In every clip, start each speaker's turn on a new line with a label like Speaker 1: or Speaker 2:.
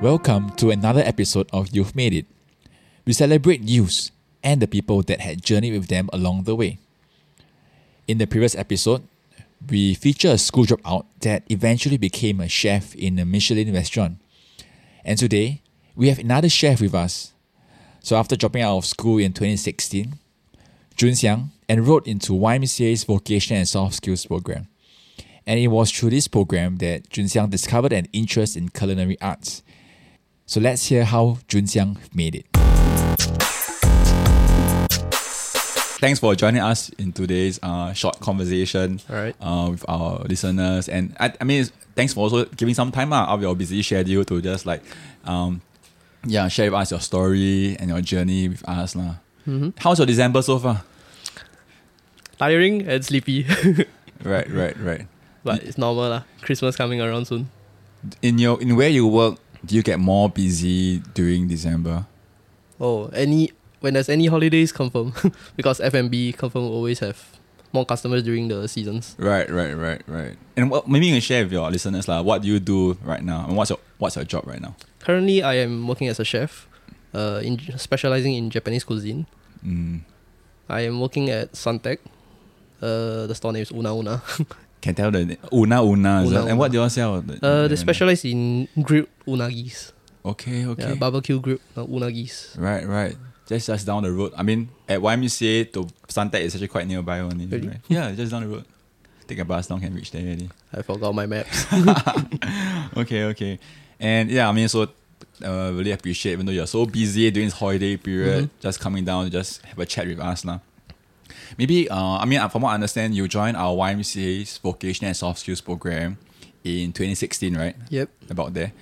Speaker 1: Welcome to another episode of You've Made It. We celebrate youths and the people that had journeyed with them along the way. In the previous episode, we feature a school dropout that eventually became a chef in a Michelin restaurant. And today, we have another chef with us. So after dropping out of school in 2016, Jun Xiang enrolled into YMCA's Vocation and Soft Skills program. And it was through this program that Jun Xiang discovered an interest in culinary arts. So let's hear how Jun Xiang made it. Thanks for joining us in today's uh, short conversation
Speaker 2: All right.
Speaker 1: uh, with our listeners. And I, I mean, thanks for also giving some time out of your busy schedule to just like, um, yeah, share with us your story and your journey with us. lah. How's your December so far?
Speaker 2: Tiring and sleepy,
Speaker 1: Right, right, right.
Speaker 2: but it's normal lah. Christmas coming around soon.
Speaker 1: In your in where you work, do you get more busy during December?
Speaker 2: Oh, any when there's any holidays, confirm because F&B confirm always have more customers during the seasons.
Speaker 1: Right, right, right, right. And what, maybe you can share with your listeners like, what do you do right now, and what's your what's your job right now?
Speaker 2: Currently, I am working as a chef, uh, in specializing in Japanese cuisine.
Speaker 1: Mm.
Speaker 2: I am working at Suntec. Uh, the store name is Una Una.
Speaker 1: Can tell the una una, is
Speaker 2: Una
Speaker 1: and what
Speaker 2: Una.
Speaker 1: do you all sell?
Speaker 2: Uh, they specialize in grilled unagis.
Speaker 1: Okay, okay.
Speaker 2: Yeah, barbecue grilled uh, unagis.
Speaker 1: Right, right. Just just down the road. I mean, at YMCA to Suntec is actually quite nearby only.
Speaker 2: Really?
Speaker 1: Right? Yeah, just down the road. Take a bus down can reach there already.
Speaker 2: I forgot my maps.
Speaker 1: okay, okay. And yeah, I mean, so uh, really appreciate even though you're so busy during this holiday period,
Speaker 2: Mm-hmm.
Speaker 1: just coming down to just have a chat with us now. Maybe, uh, I mean, from what I understand, you joined our YMCA's Vocational and Soft Skills program in 2016, right?
Speaker 2: yep.
Speaker 1: About there.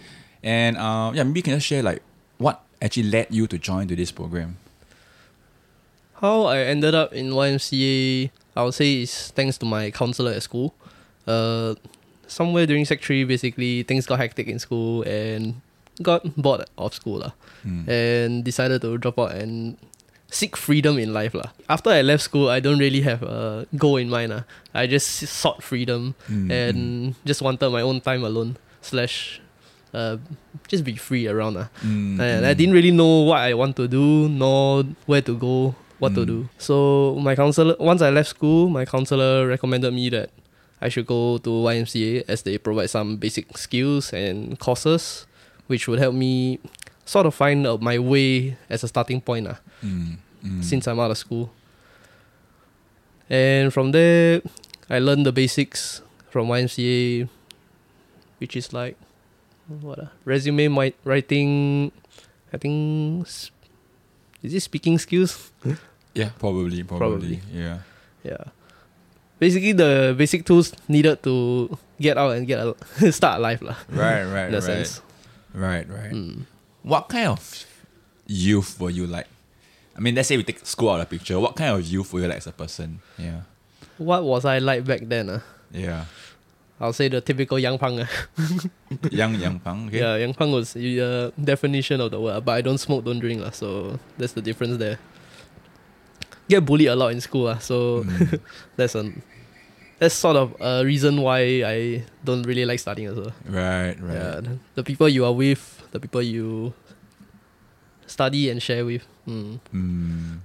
Speaker 1: And uh, yeah, maybe you can just share like what actually led you to join to this program.
Speaker 2: How I ended up in YMCA, I would say is thanks to my counselor at school. Uh, somewhere during Sec 3, basically, things got hectic in school and got bored of school lah.
Speaker 1: Mm.
Speaker 2: and decided to drop out and seek freedom in life lah. After I left school, I don't really have a goal in mind lah. I just sought freedom
Speaker 1: Mm,
Speaker 2: and just wanted my own time alone slash uh, just be free around lah.
Speaker 1: Mm,
Speaker 2: And
Speaker 1: mm.
Speaker 2: I didn't really know what I want to do, nor where to go, what to
Speaker 1: Mm.
Speaker 2: do. So my counselor, once I left school, my counselor recommended me that I should go to YMCA as they provide some basic skills and courses, which would help me sort of find uh, my way as a starting point lah,
Speaker 1: Mm, mm.
Speaker 2: since I'm out of school. And from there, I learned the basics from YMCA, which is like what ah, resume mi- writing. I think is it speaking skills?
Speaker 1: yeah, probably, probably,
Speaker 2: Probably.
Speaker 1: yeah.
Speaker 2: Yeah. Basically, the basic tools needed to get out and get a start life lah.
Speaker 1: Right, right,
Speaker 2: in a
Speaker 1: right.
Speaker 2: sense.
Speaker 1: Right, right.
Speaker 2: Mm.
Speaker 1: What kind of youth were you like? I mean, let's say we take school out of the picture. What kind of youth were you like as a person? Yeah,
Speaker 2: What was I like back then? Ah,
Speaker 1: yeah.
Speaker 2: I'll say the typical young punk. ah.
Speaker 1: young, young punk. Okay.
Speaker 2: Yeah, young punk was the uh, definition of the word. But I don't smoke, don't drink lah. So that's the difference there. Get bullied a lot in school lah. So
Speaker 1: Mm.
Speaker 2: that's a that's sort of a reason why I don't really like studying as well.
Speaker 1: Right, right.
Speaker 2: Yeah, the people you are with, the people you study and share with. Mm.
Speaker 1: Mm.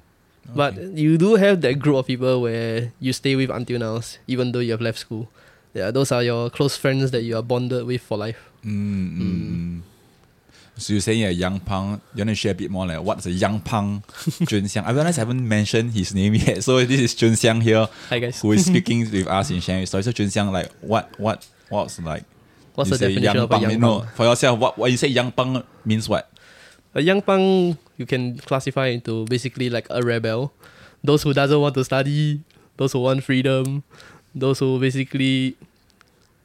Speaker 2: But you do have that group of people where you stay with until now, even though you have left school. Yeah, those are your close friends that you are bonded with for life.
Speaker 1: Mm. So you're saying a young punk. You want to share a bit more like what's a young punk Jun Xiang? I realize I haven't mentioned his name yet. So this is Jun Xiang here,
Speaker 2: Hi guys.
Speaker 1: who is speaking with us in sharing story. So Jun Xiang, like what, what, what's like?
Speaker 2: What's
Speaker 1: you
Speaker 2: the definition of a
Speaker 1: punk,
Speaker 2: young
Speaker 1: No, for yourself, what when you say young punk means what?
Speaker 2: A young punk you can classify into basically like a rebel. Those who doesn't want to study, those who want freedom, those who basically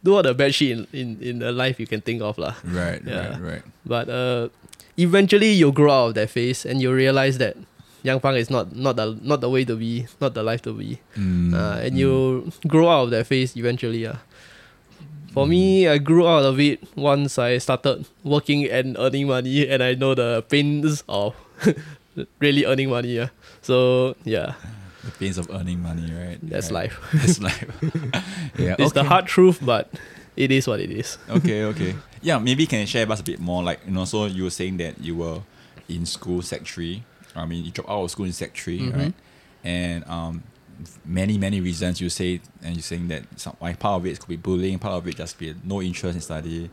Speaker 2: do all the bad shit in, in, in the life you can think of lah.
Speaker 1: Right,
Speaker 2: Yeah.
Speaker 1: right, right.
Speaker 2: But uh, eventually you'll grow out of that phase and you'll realize that young punk is not not the not the way to be, not the life to be.
Speaker 1: Mm,
Speaker 2: uh, and
Speaker 1: mm.
Speaker 2: you grow out of that phase eventually. Uh. For me, I grew out of it once I started working and earning money, and I know the pains of really earning money. Uh. So yeah,
Speaker 1: the pains of earning money, right?
Speaker 2: that's
Speaker 1: Right.
Speaker 2: life.
Speaker 1: That's life. yeah,
Speaker 2: It's the hard truth, but it is what it is.
Speaker 1: okay, okay. Yeah, maybe can you share with us a bit more. Like, you know, so you were saying that you were in school, sec three. I mean, you dropped out of school in sec 3
Speaker 2: Mhm.
Speaker 1: right? And um, many, many reasons you say, and you're saying that some like part of it could be bullying, part of it just be no interest in study,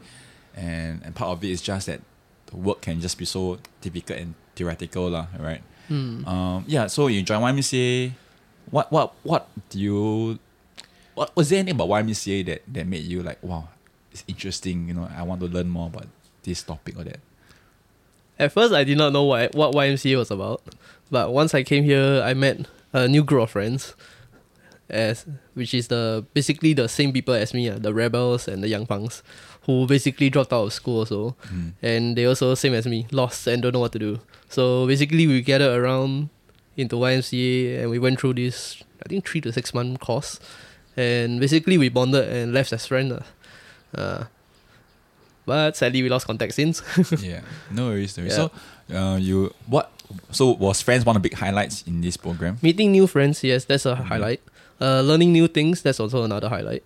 Speaker 1: and and part of it is just that the work can just be so difficult and theoretical, lah, right?
Speaker 2: Hmm.
Speaker 1: Um, yeah. So you join YMCA. What what what do you? What was there anything about YMCA that that made you like wow, it's interesting. You know, I want to learn more about this topic or that.
Speaker 2: At first, I did not know what what YMCA was about, but once I came here, I met a new group of friends, as which is the basically the same people as me, uh, the rebels and the young punks, who basically dropped out of school also,
Speaker 1: Mm.
Speaker 2: and they also same as me, lost and don't know what to do. So basically, we gathered around into YMCA and we went through this I think three to six month course, and basically we bonded and left as friends. Uh. Uh, but sadly, we lost contact since.
Speaker 1: yeah, no worries. No worries.
Speaker 2: Yeah.
Speaker 1: So, uh, you what? So was friends one of the big highlights in this program?
Speaker 2: Meeting new friends, yes, that's a
Speaker 1: Mhm.
Speaker 2: highlight. Uh, learning new things, that's also another highlight.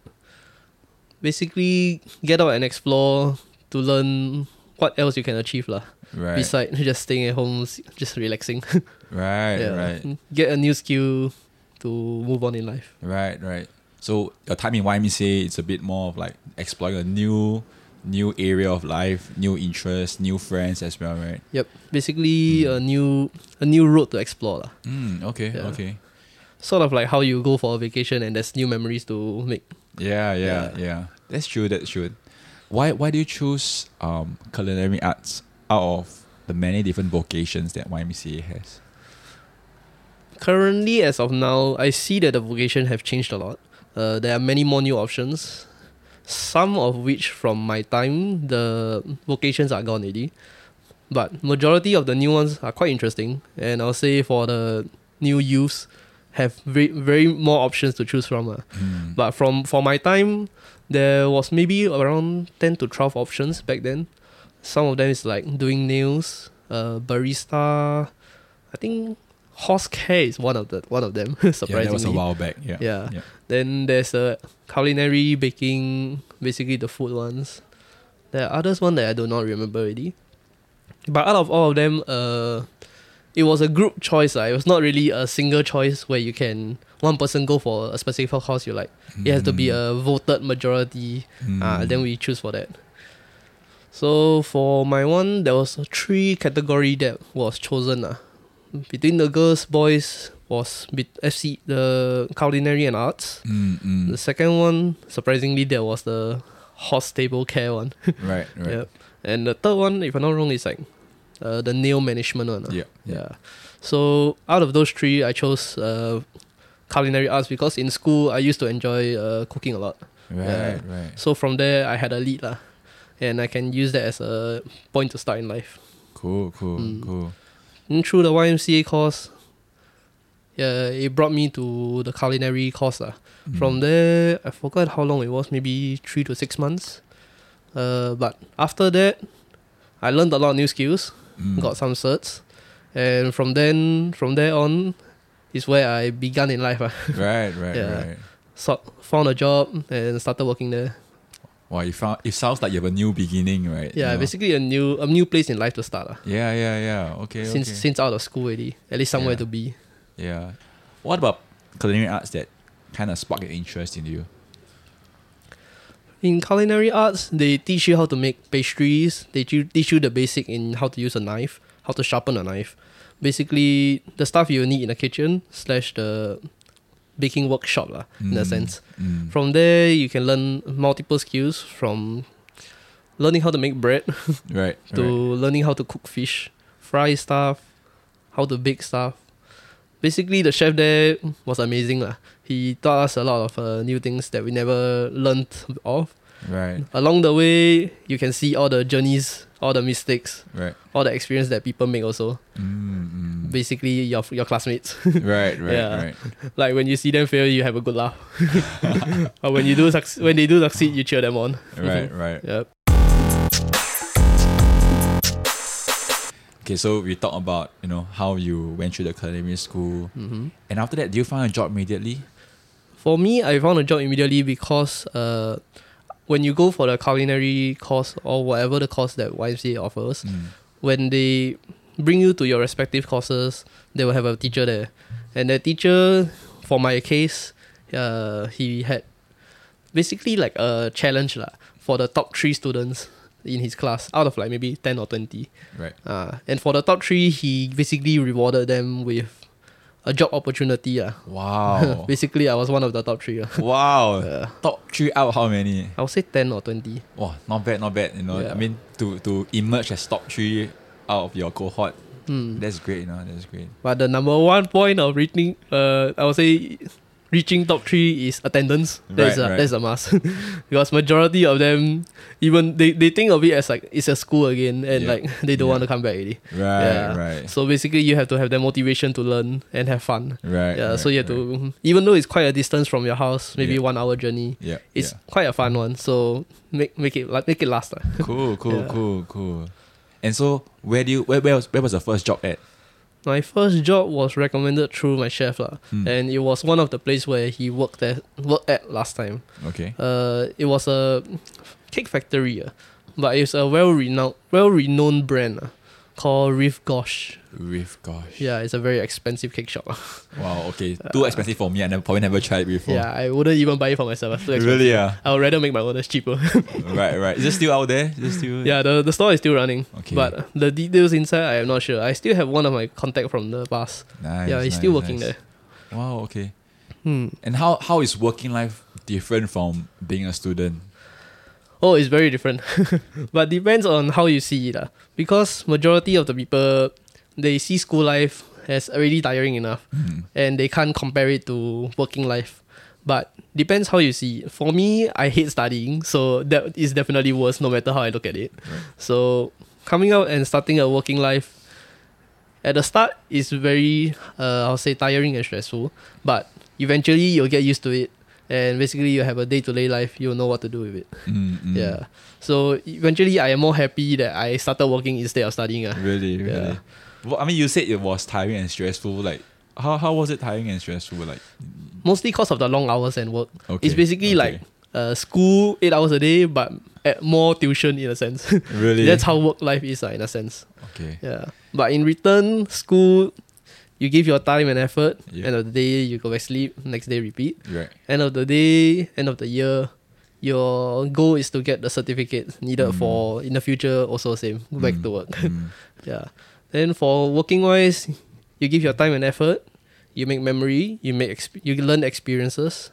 Speaker 2: Basically, get out and explore to learn what else you can achieve, lah.
Speaker 1: Right,
Speaker 2: Besides just staying at home, just relaxing.
Speaker 1: right,
Speaker 2: Yeah.
Speaker 1: right,
Speaker 2: Get a new skill to move on in life.
Speaker 1: right, right. So your time in YMCA, it's a bit more of like exploring a new, new area of life, new interests, new friends as well, right?
Speaker 2: Yep. Basically,
Speaker 1: Mm.
Speaker 2: a new a new road to explore.
Speaker 1: Mm, okay,
Speaker 2: Yeah.
Speaker 1: okay.
Speaker 2: Sort of like how you go for a vacation and there's new memories to make.
Speaker 1: Yeah, yeah,
Speaker 2: Yeah.
Speaker 1: yeah. That's true. That's true. Why Why do you choose um culinary arts out of the many different vocations that YMCA has?
Speaker 2: Currently, as of now, I see that the vocation have changed a lot. Uh, there are many more new options. Some of which, from my time, the vocations are gone already. But majority of the new ones are quite interesting, and I'll say for the new youths, have very very more options to choose from. Uh.
Speaker 1: Mm.
Speaker 2: But from for my time, there was maybe around ten to twelve options back then. Some of them is like doing nails, uh, barista. I think horse care is one of the one of them.
Speaker 1: yeah, that was a while back. Yeah,
Speaker 2: Yeah.
Speaker 1: yeah.
Speaker 2: Then there's a culinary baking, basically the food ones. There are others one that I do not remember already. But out of all of them, uh, it was a group choice. Uh. It was not really a single choice where you can one person go for a specific course. You like it has to be a voted majority.
Speaker 1: Mm.
Speaker 2: Ah, then we choose for that. So for my one, there was three category that was chosen. Uh. Between the girls, boys was be- FC the culinary and arts.
Speaker 1: Mm, mm.
Speaker 2: The second one, surprisingly, there was the horse table care one.
Speaker 1: right, right.
Speaker 2: Yep. And the third one, if I'm not wrong, is like uh, the nail management one. uh.
Speaker 1: Yeah,
Speaker 2: Yeah. So out of those three, I chose uh, culinary arts because in school I used to enjoy uh, cooking a lot.
Speaker 1: Right,
Speaker 2: Yeah.
Speaker 1: right.
Speaker 2: So from there, I had a lead lah, and I can use that as a point to start in life.
Speaker 1: Cool, cool,
Speaker 2: Mm.
Speaker 1: cool.
Speaker 2: And through the YMCA course, yeah, it brought me to the culinary course lah.
Speaker 1: Mm.
Speaker 2: From there, I forgot how long it was, maybe three to six months. Uh, but after that, I learned a lot of new skills,
Speaker 1: Mm.
Speaker 2: got some certs, and from then, from there on, is where I began in life. ah.
Speaker 1: Right, right,
Speaker 2: Yeah.
Speaker 1: right.
Speaker 2: so, found a job and started working there.
Speaker 1: Wow, you found it sounds like you have a new beginning, right?
Speaker 2: Yeah,
Speaker 1: You know?
Speaker 2: basically a new a new place in life to start. ah.
Speaker 1: Yeah, yeah, yeah. Okay,
Speaker 2: since
Speaker 1: okay.
Speaker 2: since out of school already, at least somewhere
Speaker 1: Yeah.
Speaker 2: to be.
Speaker 1: yeah. What about culinary arts that kind of spark an interest in you?
Speaker 2: In culinary arts, they teach you how to make pastries. They teach you, teach you the basic in how to use a knife, how to sharpen a knife. Basically, the stuff you need in the kitchen slash the baking workshop lah, in a
Speaker 1: Mm,
Speaker 2: sense.
Speaker 1: mm.
Speaker 2: From there, you can learn multiple skills from learning how to make bread
Speaker 1: right,
Speaker 2: to
Speaker 1: right.
Speaker 2: learning how to cook fish, fry stuff, how to bake stuff. Basically, the chef there was amazing lah. He taught us a lot of uh, new things that we never learned of.
Speaker 1: right,
Speaker 2: Along the way, you can see all the journeys, all the mistakes,
Speaker 1: right.
Speaker 2: all the experience that people make. Also,
Speaker 1: Mm, mm.
Speaker 2: basically your your classmates.
Speaker 1: right, right,
Speaker 2: Yeah.
Speaker 1: right.
Speaker 2: like when you see them fail, you have a good laugh. or when you do suc- when they do succeed, you cheer them on.
Speaker 1: Right, right.
Speaker 2: Yep.
Speaker 1: Okay, so we talked about you know how you went through the culinary school,
Speaker 2: hmm
Speaker 1: and after that, do you find a job immediately?
Speaker 2: For me, I found a job immediately because uh, when you go for the culinary course or whatever the course that YMCA offers,
Speaker 1: Mm.
Speaker 2: when they bring you to your respective courses, they will have a teacher there, and the teacher, for my case, uh, he had basically like a challenge lah for the top three students in his class out of like maybe ten or twenty.
Speaker 1: Right.
Speaker 2: Uh, and for the top three, he basically rewarded them with a job opportunity. Uh.
Speaker 1: Wow.
Speaker 2: basically, I was one of the top three. Uh.
Speaker 1: wow. Top three out how many?
Speaker 2: I would say 10 or 20.
Speaker 1: Wow, not bad, not bad. You know,
Speaker 2: Yeah.
Speaker 1: I mean, to to emerge as top three out of your cohort,
Speaker 2: Hmm.
Speaker 1: that's great. You know, that's great.
Speaker 2: But the number one point of reaching, uh, I would say, reaching top three is attendance. That's
Speaker 1: Right,
Speaker 2: a
Speaker 1: right.
Speaker 2: that's a must. because majority of them, even they, they think of it as like it's a school again, and
Speaker 1: Yeah.
Speaker 2: like they don't
Speaker 1: Yeah.
Speaker 2: want to come back already.
Speaker 1: Right,
Speaker 2: Yeah.
Speaker 1: right,
Speaker 2: So basically, you have to have the motivation to learn and have fun.
Speaker 1: right.
Speaker 2: Yeah.
Speaker 1: right,
Speaker 2: so you have to, even though it's quite a distance from your house, maybe
Speaker 1: Yeah.
Speaker 2: one hour journey,
Speaker 1: Yeah,
Speaker 2: it's quite a fun one. So make make it like make it last.
Speaker 1: cool, cool, cool, cool. And so, where do you where where was, where was the first job at?
Speaker 2: My first job was recommended through my chef lah,
Speaker 1: Hmm.
Speaker 2: and it was one of the place where he worked at worked at last time.
Speaker 1: Okay.
Speaker 2: Uh, it was a cake factory, uh, but it's a well renowned well renowned brand uh, called Rive Gauche.
Speaker 1: Rive, Gauche.
Speaker 2: Yeah, it's a very expensive cake shop. uh.
Speaker 1: Wow. Okay. Too expensive for me. I never, probably never tried it before.
Speaker 2: yeah, I wouldn't even buy it for myself. It's too expensive.
Speaker 1: Really? Yeah.
Speaker 2: I would rather make my orders cheaper.
Speaker 1: right. Right. Is it still out there? Is it still?
Speaker 2: yeah, the, the store is still running,
Speaker 1: Okay.
Speaker 2: but the details inside I am not sure. I still have one of my contact from the past.
Speaker 1: Nice.
Speaker 2: yeah, he's
Speaker 1: nice,
Speaker 2: still working
Speaker 1: nice.
Speaker 2: there.
Speaker 1: Wow. Okay.
Speaker 2: Hmm.
Speaker 1: And how how is working life different from being a student?
Speaker 2: Oh, it's very different. but depends on how you see it. Uh. Because majority of the people they see school life as already tiring enough
Speaker 1: Mm.
Speaker 2: and they can't compare it to working life. But depends how you see it. For me, I hate studying, so that is definitely worse no matter how I look at it.
Speaker 1: Right.
Speaker 2: So coming out and starting a working life at the start is very uh, I'll say tiring and stressful, but eventually you'll get used to it. And basically, you have a day to day life. You'll know what to do with it.
Speaker 1: Mm, mm.
Speaker 2: Yeah. So eventually, I am more happy that I started working instead of studying. Uh.
Speaker 1: Really, really.
Speaker 2: Yeah.
Speaker 1: Well, I mean, you said it was tiring and stressful. Like, how how was it tiring and stressful? Like,
Speaker 2: Mostly because of the long hours and work.
Speaker 1: okay,
Speaker 2: It's basically
Speaker 1: okay.
Speaker 2: like uh, school eight hours a day, but at more tuition in a sense.
Speaker 1: really.
Speaker 2: That's how work life is uh, in a sense.
Speaker 1: okay.
Speaker 2: Yeah. But in return, school, you give your time and effort.
Speaker 1: Yeah.
Speaker 2: End of the day, you go back sleep. Next day, repeat.
Speaker 1: Right.
Speaker 2: End of the day, end of the year, your goal is to get the certificate needed
Speaker 1: Mm.
Speaker 2: for in the future. Also, same. Go back
Speaker 1: Mm,
Speaker 2: to work.
Speaker 1: mm.
Speaker 2: Yeah. Then for working wise, you give your time and effort, you make memory, you make exp- you learn experiences,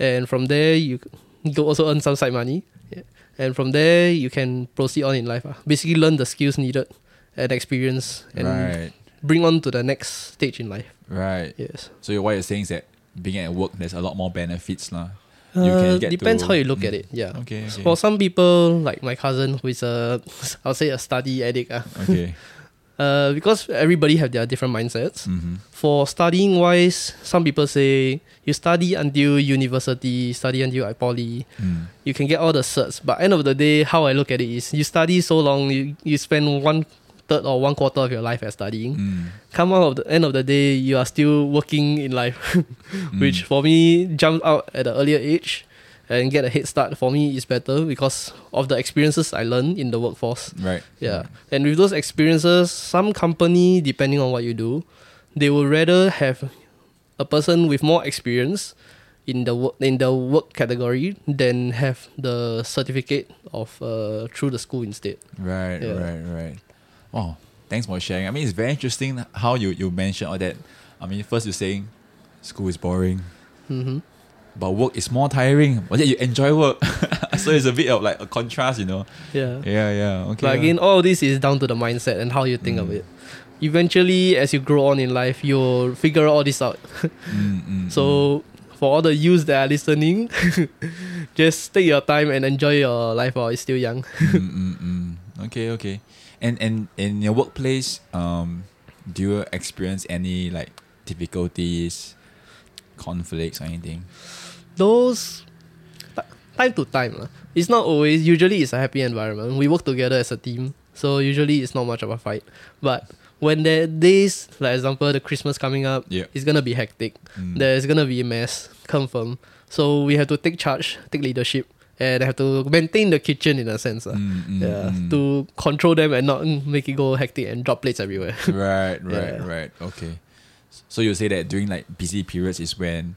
Speaker 2: and from there you can also earn some side money. Yeah. And from there you can proceed on in life. ah. Basically learn the skills needed and experience and
Speaker 1: right.
Speaker 2: Bring on to the next stage in life.
Speaker 1: Right.
Speaker 2: Yes.
Speaker 1: So what you're saying is that being at work, there's a lot more benefits, lah.
Speaker 2: Uh, depends how you look
Speaker 1: Mm.
Speaker 2: at it. Yeah.
Speaker 1: Okay. Okay.
Speaker 2: For some people, like my cousin, who is a, I'll say a study addict, ah.
Speaker 1: okay.
Speaker 2: uh, because everybody have their different mindsets.
Speaker 1: mm-hmm.
Speaker 2: For studying wise, some people say you study until university, study until I poly,
Speaker 1: Mm.
Speaker 2: you can get all the certs. But end of the day, how I look at it is you study so long, you, you spend one third or one quarter of your life as studying.
Speaker 1: Mm.
Speaker 2: Come out of the end of the day, you are still working in life, which
Speaker 1: Mm.
Speaker 2: for me jump out at an earlier age and get a head start for me is better because of the experiences I learned in the workforce.
Speaker 1: Right.
Speaker 2: Yeah. And with those experiences, some company, depending on what you do, they would rather have a person with more experience in the work in the work category than have the certificate of uh, through the school instead.
Speaker 1: Right,
Speaker 2: Yeah.
Speaker 1: right, right. Wow, thanks for sharing. I mean, it's very interesting how you, you mentioned all that. I mean, first you're saying school is boring,
Speaker 2: hmm
Speaker 1: but work is more tiring. But yet you enjoy work. so it's a bit of like a contrast, you know?
Speaker 2: Yeah.
Speaker 1: Yeah, yeah. Okay.
Speaker 2: But again, all this is down to the mindset and how you think of
Speaker 1: Mm.
Speaker 2: it. Eventually, as you grow on in life, you'll figure all this out.
Speaker 1: Mm, mm,
Speaker 2: So, for all the youths that are listening, just take your time and enjoy your life while it's still young.
Speaker 1: Okay, okay. And and in your workplace, um, do you experience any like difficulties, conflicts, or anything?
Speaker 2: those time to time it's not always usually it's a happy environment we work together as a team so usually it's not much of a fight but when there are days like example the christmas coming up
Speaker 1: Yeah.
Speaker 2: it's gonna be hectic
Speaker 1: Mm.
Speaker 2: there's gonna be a mess confirm so we have to take charge take leadership and I have to maintain the kitchen in a sense.
Speaker 1: Mm, mm,
Speaker 2: yeah,
Speaker 1: mm.
Speaker 2: to control them and not mm, make it go hectic and drop plates everywhere.
Speaker 1: right, right,
Speaker 2: Yeah.
Speaker 1: right. Okay. So you say that during like busy periods is when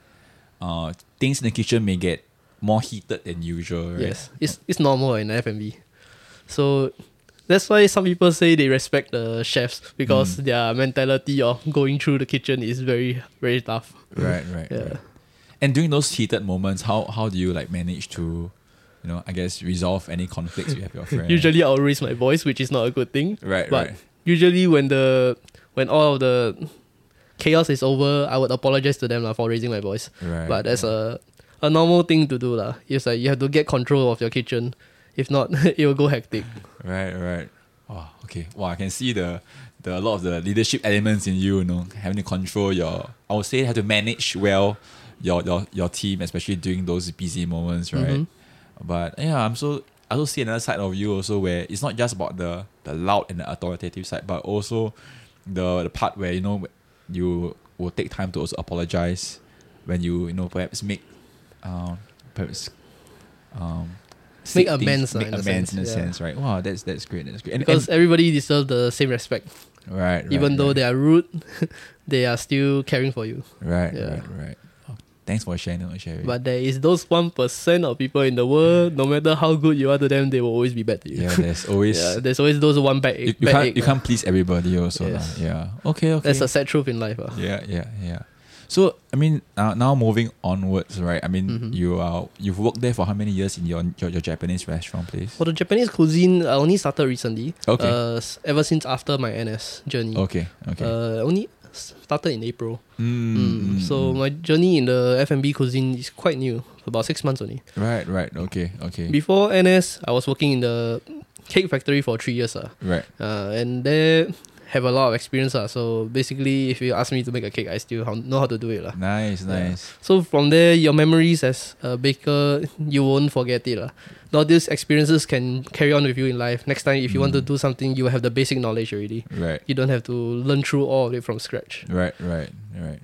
Speaker 1: uh things in the kitchen may get more heated than usual, right?
Speaker 2: Yes, it's it's normal in F&B. So that's why some people say they respect the chefs because
Speaker 1: Mm.
Speaker 2: their mentality of going through the kitchen is very very tough.
Speaker 1: Right, right.
Speaker 2: Yeah.
Speaker 1: right. And during those heated moments, how how do you like manage to, you know, I guess resolve any conflicts you have with your friends?
Speaker 2: Usually I'll raise my voice, which is not a good thing.
Speaker 1: Right,
Speaker 2: but
Speaker 1: right.
Speaker 2: usually when the when all of the chaos is over, I would apologize to them lah for raising my voice.
Speaker 1: Right.
Speaker 2: But that's a a normal thing to do lah. It's like you have to get control of your kitchen. If not, it will go hectic.
Speaker 1: Right, right. Wow, okay. Wow, I can see the the a lot of the leadership elements in you, you know, having to control your I would say have to manage well your your, your team, especially during those busy moments, right?
Speaker 2: Mhm.
Speaker 1: But yeah, I'm so I also see another side of you also where it's not just about the the loud and the authoritative side, but also the the part where, you know, you will take time to also apologize when you, you know, perhaps make um perhaps um
Speaker 2: Make
Speaker 1: say things-
Speaker 2: amends, lah,
Speaker 1: make
Speaker 2: in a
Speaker 1: amends in a
Speaker 2: sense, yeah.
Speaker 1: sense, right? Wow, that's that's great. That's great. And,
Speaker 2: Because everybody deserves the same respect.
Speaker 1: and, right, right,
Speaker 2: Even though
Speaker 1: right,
Speaker 2: they are rude, they are still caring for you.
Speaker 1: right,
Speaker 2: Yeah.
Speaker 1: right, right. Thanks for sharing, for sharing.
Speaker 2: But there is those one percent of people in the world. No matter how good you are to them, they will always be bad to you.
Speaker 1: yeah, there's always
Speaker 2: Yeah, there's always those one bad
Speaker 1: you, you
Speaker 2: bad
Speaker 1: can't
Speaker 2: egg
Speaker 1: you
Speaker 2: lah.
Speaker 1: can't please everybody also.
Speaker 2: Yes.
Speaker 1: Yeah. Okay, okay.
Speaker 2: That's a sad truth in life. ah.
Speaker 1: yeah, yeah, yeah. So I mean, uh, now moving onwards, right? I mean,
Speaker 2: Mhm.
Speaker 1: you are you've worked there for how many years in your your, your Japanese restaurant place?
Speaker 2: For the Japanese cuisine, I only started recently.
Speaker 1: Okay.
Speaker 2: Uh, ever since after my NS journey.
Speaker 1: Okay, okay.
Speaker 2: Uh, only started in April.
Speaker 1: Mm,
Speaker 2: Mm, so my journey in the F&B cuisine is quite new. About six months only.
Speaker 1: right, right. Okay, okay.
Speaker 2: Before NS, I was working in the cake factory for three years. Uh,
Speaker 1: right.
Speaker 2: uh, and there have a lot of experience. Uh, so basically, if you ask me to make a cake, I still know how to do it. Uh.
Speaker 1: Nice,
Speaker 2: Yeah.
Speaker 1: nice.
Speaker 2: So from there, your memories as a baker, you won't forget it. lah. All these experiences can carry on with you in life. Next time, if you want to
Speaker 1: Mm.
Speaker 2: do something, you have the basic knowledge already.
Speaker 1: Right,
Speaker 2: You don't have to learn through all of it from scratch.
Speaker 1: right, right, right.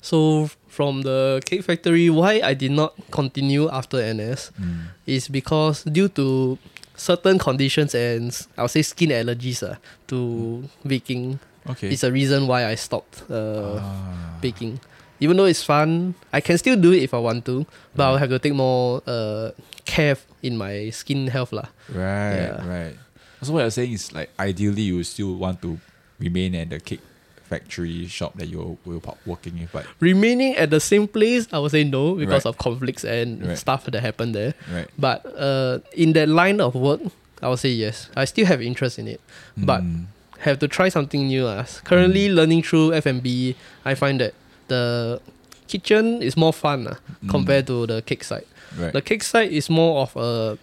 Speaker 2: So from the cake factory, why I did not continue after NS
Speaker 1: Mm.
Speaker 2: is because due to certain conditions and I'll say skin allergies uh, to baking.
Speaker 1: Okay.
Speaker 2: It's a reason why I stopped uh,
Speaker 1: Ah.
Speaker 2: baking. Even though it's fun, I can still do it if I want to, but I'll have to take more uh, care in my skin health lah.
Speaker 1: Right,
Speaker 2: Yeah.
Speaker 1: right. So what you're saying is like ideally you still want to remain at the cake factory shop that you were working in. but
Speaker 2: Remaining at the same place, I would say no because
Speaker 1: Right.
Speaker 2: of conflicts and
Speaker 1: Right.
Speaker 2: stuff that happened there.
Speaker 1: right.
Speaker 2: But uh, in that line of work, I would say yes. I still have interest in it, but
Speaker 1: Mm.
Speaker 2: have to try something new. Uh. Currently learning through F&B, I find that the kitchen is more fun uh,
Speaker 1: Mm.
Speaker 2: compared to the cake side.
Speaker 1: right.
Speaker 2: The cake side is more of a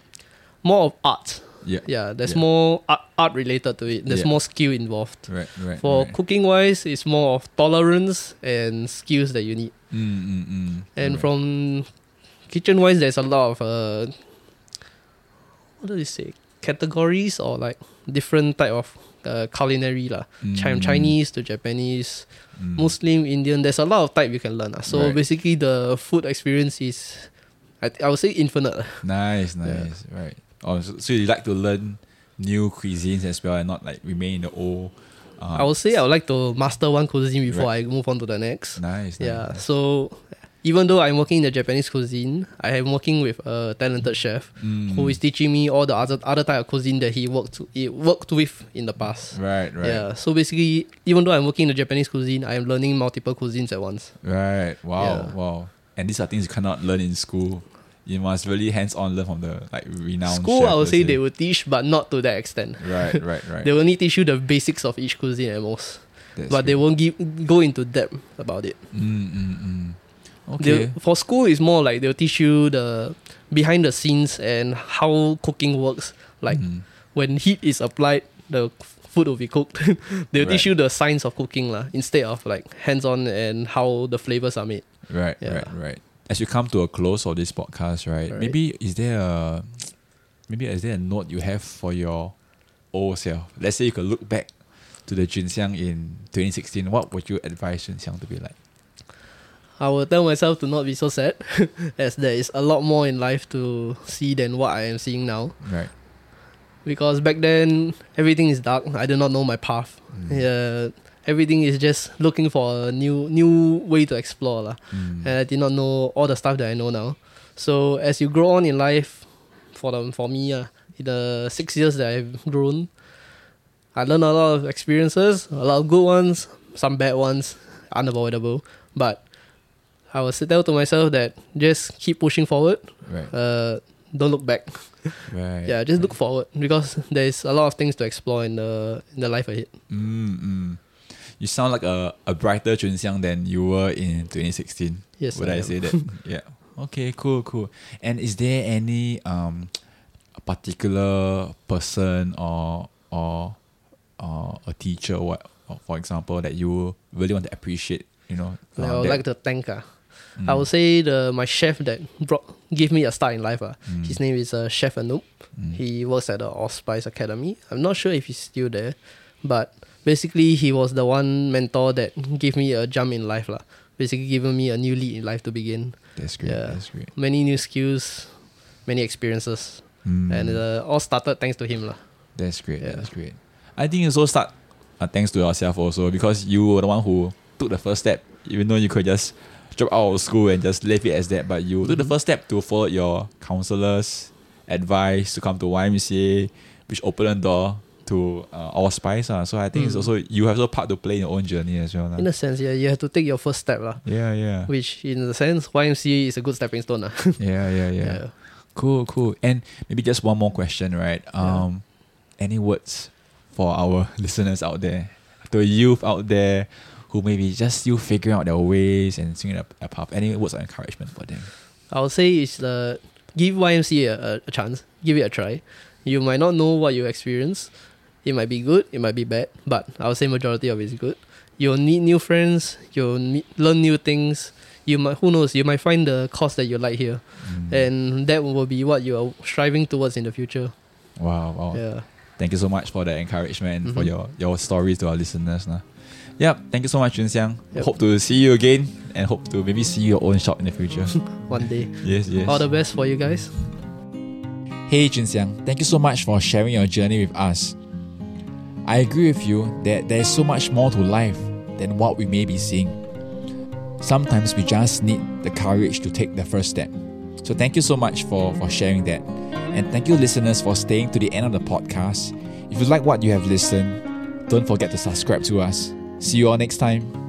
Speaker 2: more of art.
Speaker 1: Yeah.
Speaker 2: Yeah, there's
Speaker 1: Yeah.
Speaker 2: more art, art related to it. There's
Speaker 1: Yeah.
Speaker 2: more skill involved.
Speaker 1: Right, right.
Speaker 2: For
Speaker 1: right.
Speaker 2: cooking wise, it's more of tolerance and skills that you need.
Speaker 1: Mm, mm, mm.
Speaker 2: And
Speaker 1: Right.
Speaker 2: from kitchen wise, there's a lot of uh, what do you say categories or like different type of uh, culinary lah.
Speaker 1: Mm.
Speaker 2: Chinese to Japanese,
Speaker 1: Mm.
Speaker 2: Muslim, Indian. There's a lot of type you can learn. lah. So
Speaker 1: Right.
Speaker 2: basically, the food experience is, I, th- I would say infinite. lah.
Speaker 1: Nice,
Speaker 2: Yeah.
Speaker 1: nice. Right. Oh, so, you like to learn new cuisines as well and not like remain in the old. Uh,
Speaker 2: I would say I would like to master one cuisine before I move on to the next.
Speaker 1: Nice.
Speaker 2: Yeah.
Speaker 1: nice.
Speaker 2: So even though I'm working in the Japanese cuisine, I am working with a talented chef
Speaker 1: Mm.
Speaker 2: who is teaching me all the other other type of cuisine that he worked he worked with in the past.
Speaker 1: Right, right.
Speaker 2: Yeah. So basically, even though I'm working in the Japanese cuisine, I am learning multiple cuisines at once.
Speaker 1: Right. Wow.
Speaker 2: Yeah.
Speaker 1: Wow. And these are things you cannot learn in school. You must really hands on learn from the like renowned
Speaker 2: School, I would say they will teach, but not to that extent.
Speaker 1: Right, right, right.
Speaker 2: They will only teach you the basics of each cuisine at most,
Speaker 1: That's
Speaker 2: but they won't give go into depth about it.
Speaker 1: Mm, mm, mm.
Speaker 2: They'll-
Speaker 1: Okay.
Speaker 2: for school, it's more like they'll teach you the behind the scenes and how cooking works. Like
Speaker 1: Mm.
Speaker 2: when heat is applied, the food will be cooked. they'll teach you the science of cooking lah, instead of like hands on and how the flavors are made.
Speaker 1: Right,
Speaker 2: Yeah.
Speaker 1: right, right. As you come to a close of this podcast, right?
Speaker 2: Right.
Speaker 1: Maybe is there a maybe is there a note you have for your old self? Let's say you could look back to the Jun Xiang in 2016. What would you advise Jun Xiang to be like?
Speaker 2: I will tell myself to not be so sad, as there is a lot more in life to see than what I am seeing now.
Speaker 1: Right.
Speaker 2: Because back then everything is dark. I do not know my path.
Speaker 1: Mm.
Speaker 2: Yeah, everything is just looking for a new new way to explore lah.
Speaker 1: Mm.
Speaker 2: And I did not know all the stuff that I know now. So as you grow on in life, for the for me, uh, in the six years that I've grown, I learned a lot of experiences, a lot of good ones, some bad ones, unavoidable. But I will tell to myself that just keep pushing forward.
Speaker 1: Right.
Speaker 2: Uh, don't look back.
Speaker 1: Right.
Speaker 2: Yeah, just look forward because there's a lot of things to explore in the in the life ahead.
Speaker 1: Mm, mm. You sound like a, a brighter Jun Xiang than you were in 2016.
Speaker 2: Yes,
Speaker 1: Would
Speaker 2: I
Speaker 1: I, say that? yeah. Okay, cool, cool. And is there any um a particular person or or or a teacher or what for example that you really want to appreciate, you know?
Speaker 2: Like, I
Speaker 1: uh,
Speaker 2: would like to thank uh,
Speaker 1: Mm,
Speaker 2: I would say the my chef that brought give me a start in life. Uh.
Speaker 1: mm,
Speaker 2: His name is uh, Chef Anoop.
Speaker 1: mm,
Speaker 2: He works at the Allspice Academy. I'm not sure if he's still there, but basically he was the one mentor that gave me a jump in life lah. Basically giving me a new lead in life to begin.
Speaker 1: That's great.
Speaker 2: yeah.
Speaker 1: That's great.
Speaker 2: Many new skills, many experiences,
Speaker 1: Mm.
Speaker 2: and uh, all started thanks to him lah.
Speaker 1: That's great.
Speaker 2: Yeah.
Speaker 1: That's great. I think it's also start uh, thanks to yourself also because you were the one who took the first step, even though you could just drop out of school and just leave it as that. But you took the
Speaker 2: Mhm.
Speaker 1: first step to follow your counselors' advice to come to YMCA, which opened the door to uh, Allspice. Uh. So I think it's
Speaker 2: Mm.
Speaker 1: also you have also part to play in your own journey as well. lah.
Speaker 2: In a sense, yeah, you have to take your first step lah.
Speaker 1: yeah, yeah,
Speaker 2: Which, in a sense, YMCA is a good stepping stone lah.
Speaker 1: yeah, yeah, yeah. Cool, cool. And maybe just one more question, right? Um, any words for our listeners out there, the youth out there who maybe just still figuring out their ways and seeing a, a path? Any words of encouragement for them?
Speaker 2: I would say it's the give YMCA a, a chance, give it a try. You might not know what you experience. It might be good, it might be bad, but I would say majority of it is good. You'll meet new friends, you'll meet, learn new things. You might, who knows, you might find the course that you like here,
Speaker 1: Mm.
Speaker 2: and that will be what you are striving towards in the future.
Speaker 1: wow, wow.
Speaker 2: Yeah,
Speaker 1: Thank you so much for the encouragement and for your, your stories to our listeners. Nah. Yep, thank you so much, Jun Xiang.
Speaker 2: Yep.
Speaker 1: Hope to see you again and hope to maybe see your own shop in the future.
Speaker 2: one day.
Speaker 1: yes, yes.
Speaker 2: All the best for you guys.
Speaker 1: Hey Jun Xiang, thank you so much for sharing your journey with us. I agree with you that there is so much more to life than what we may be seeing. Sometimes we just need the courage to take the first step. So thank you so much for, for sharing that. And thank you listeners for staying to the end of the podcast. If you like what you have listened, don't forget to subscribe to us. See you all next time.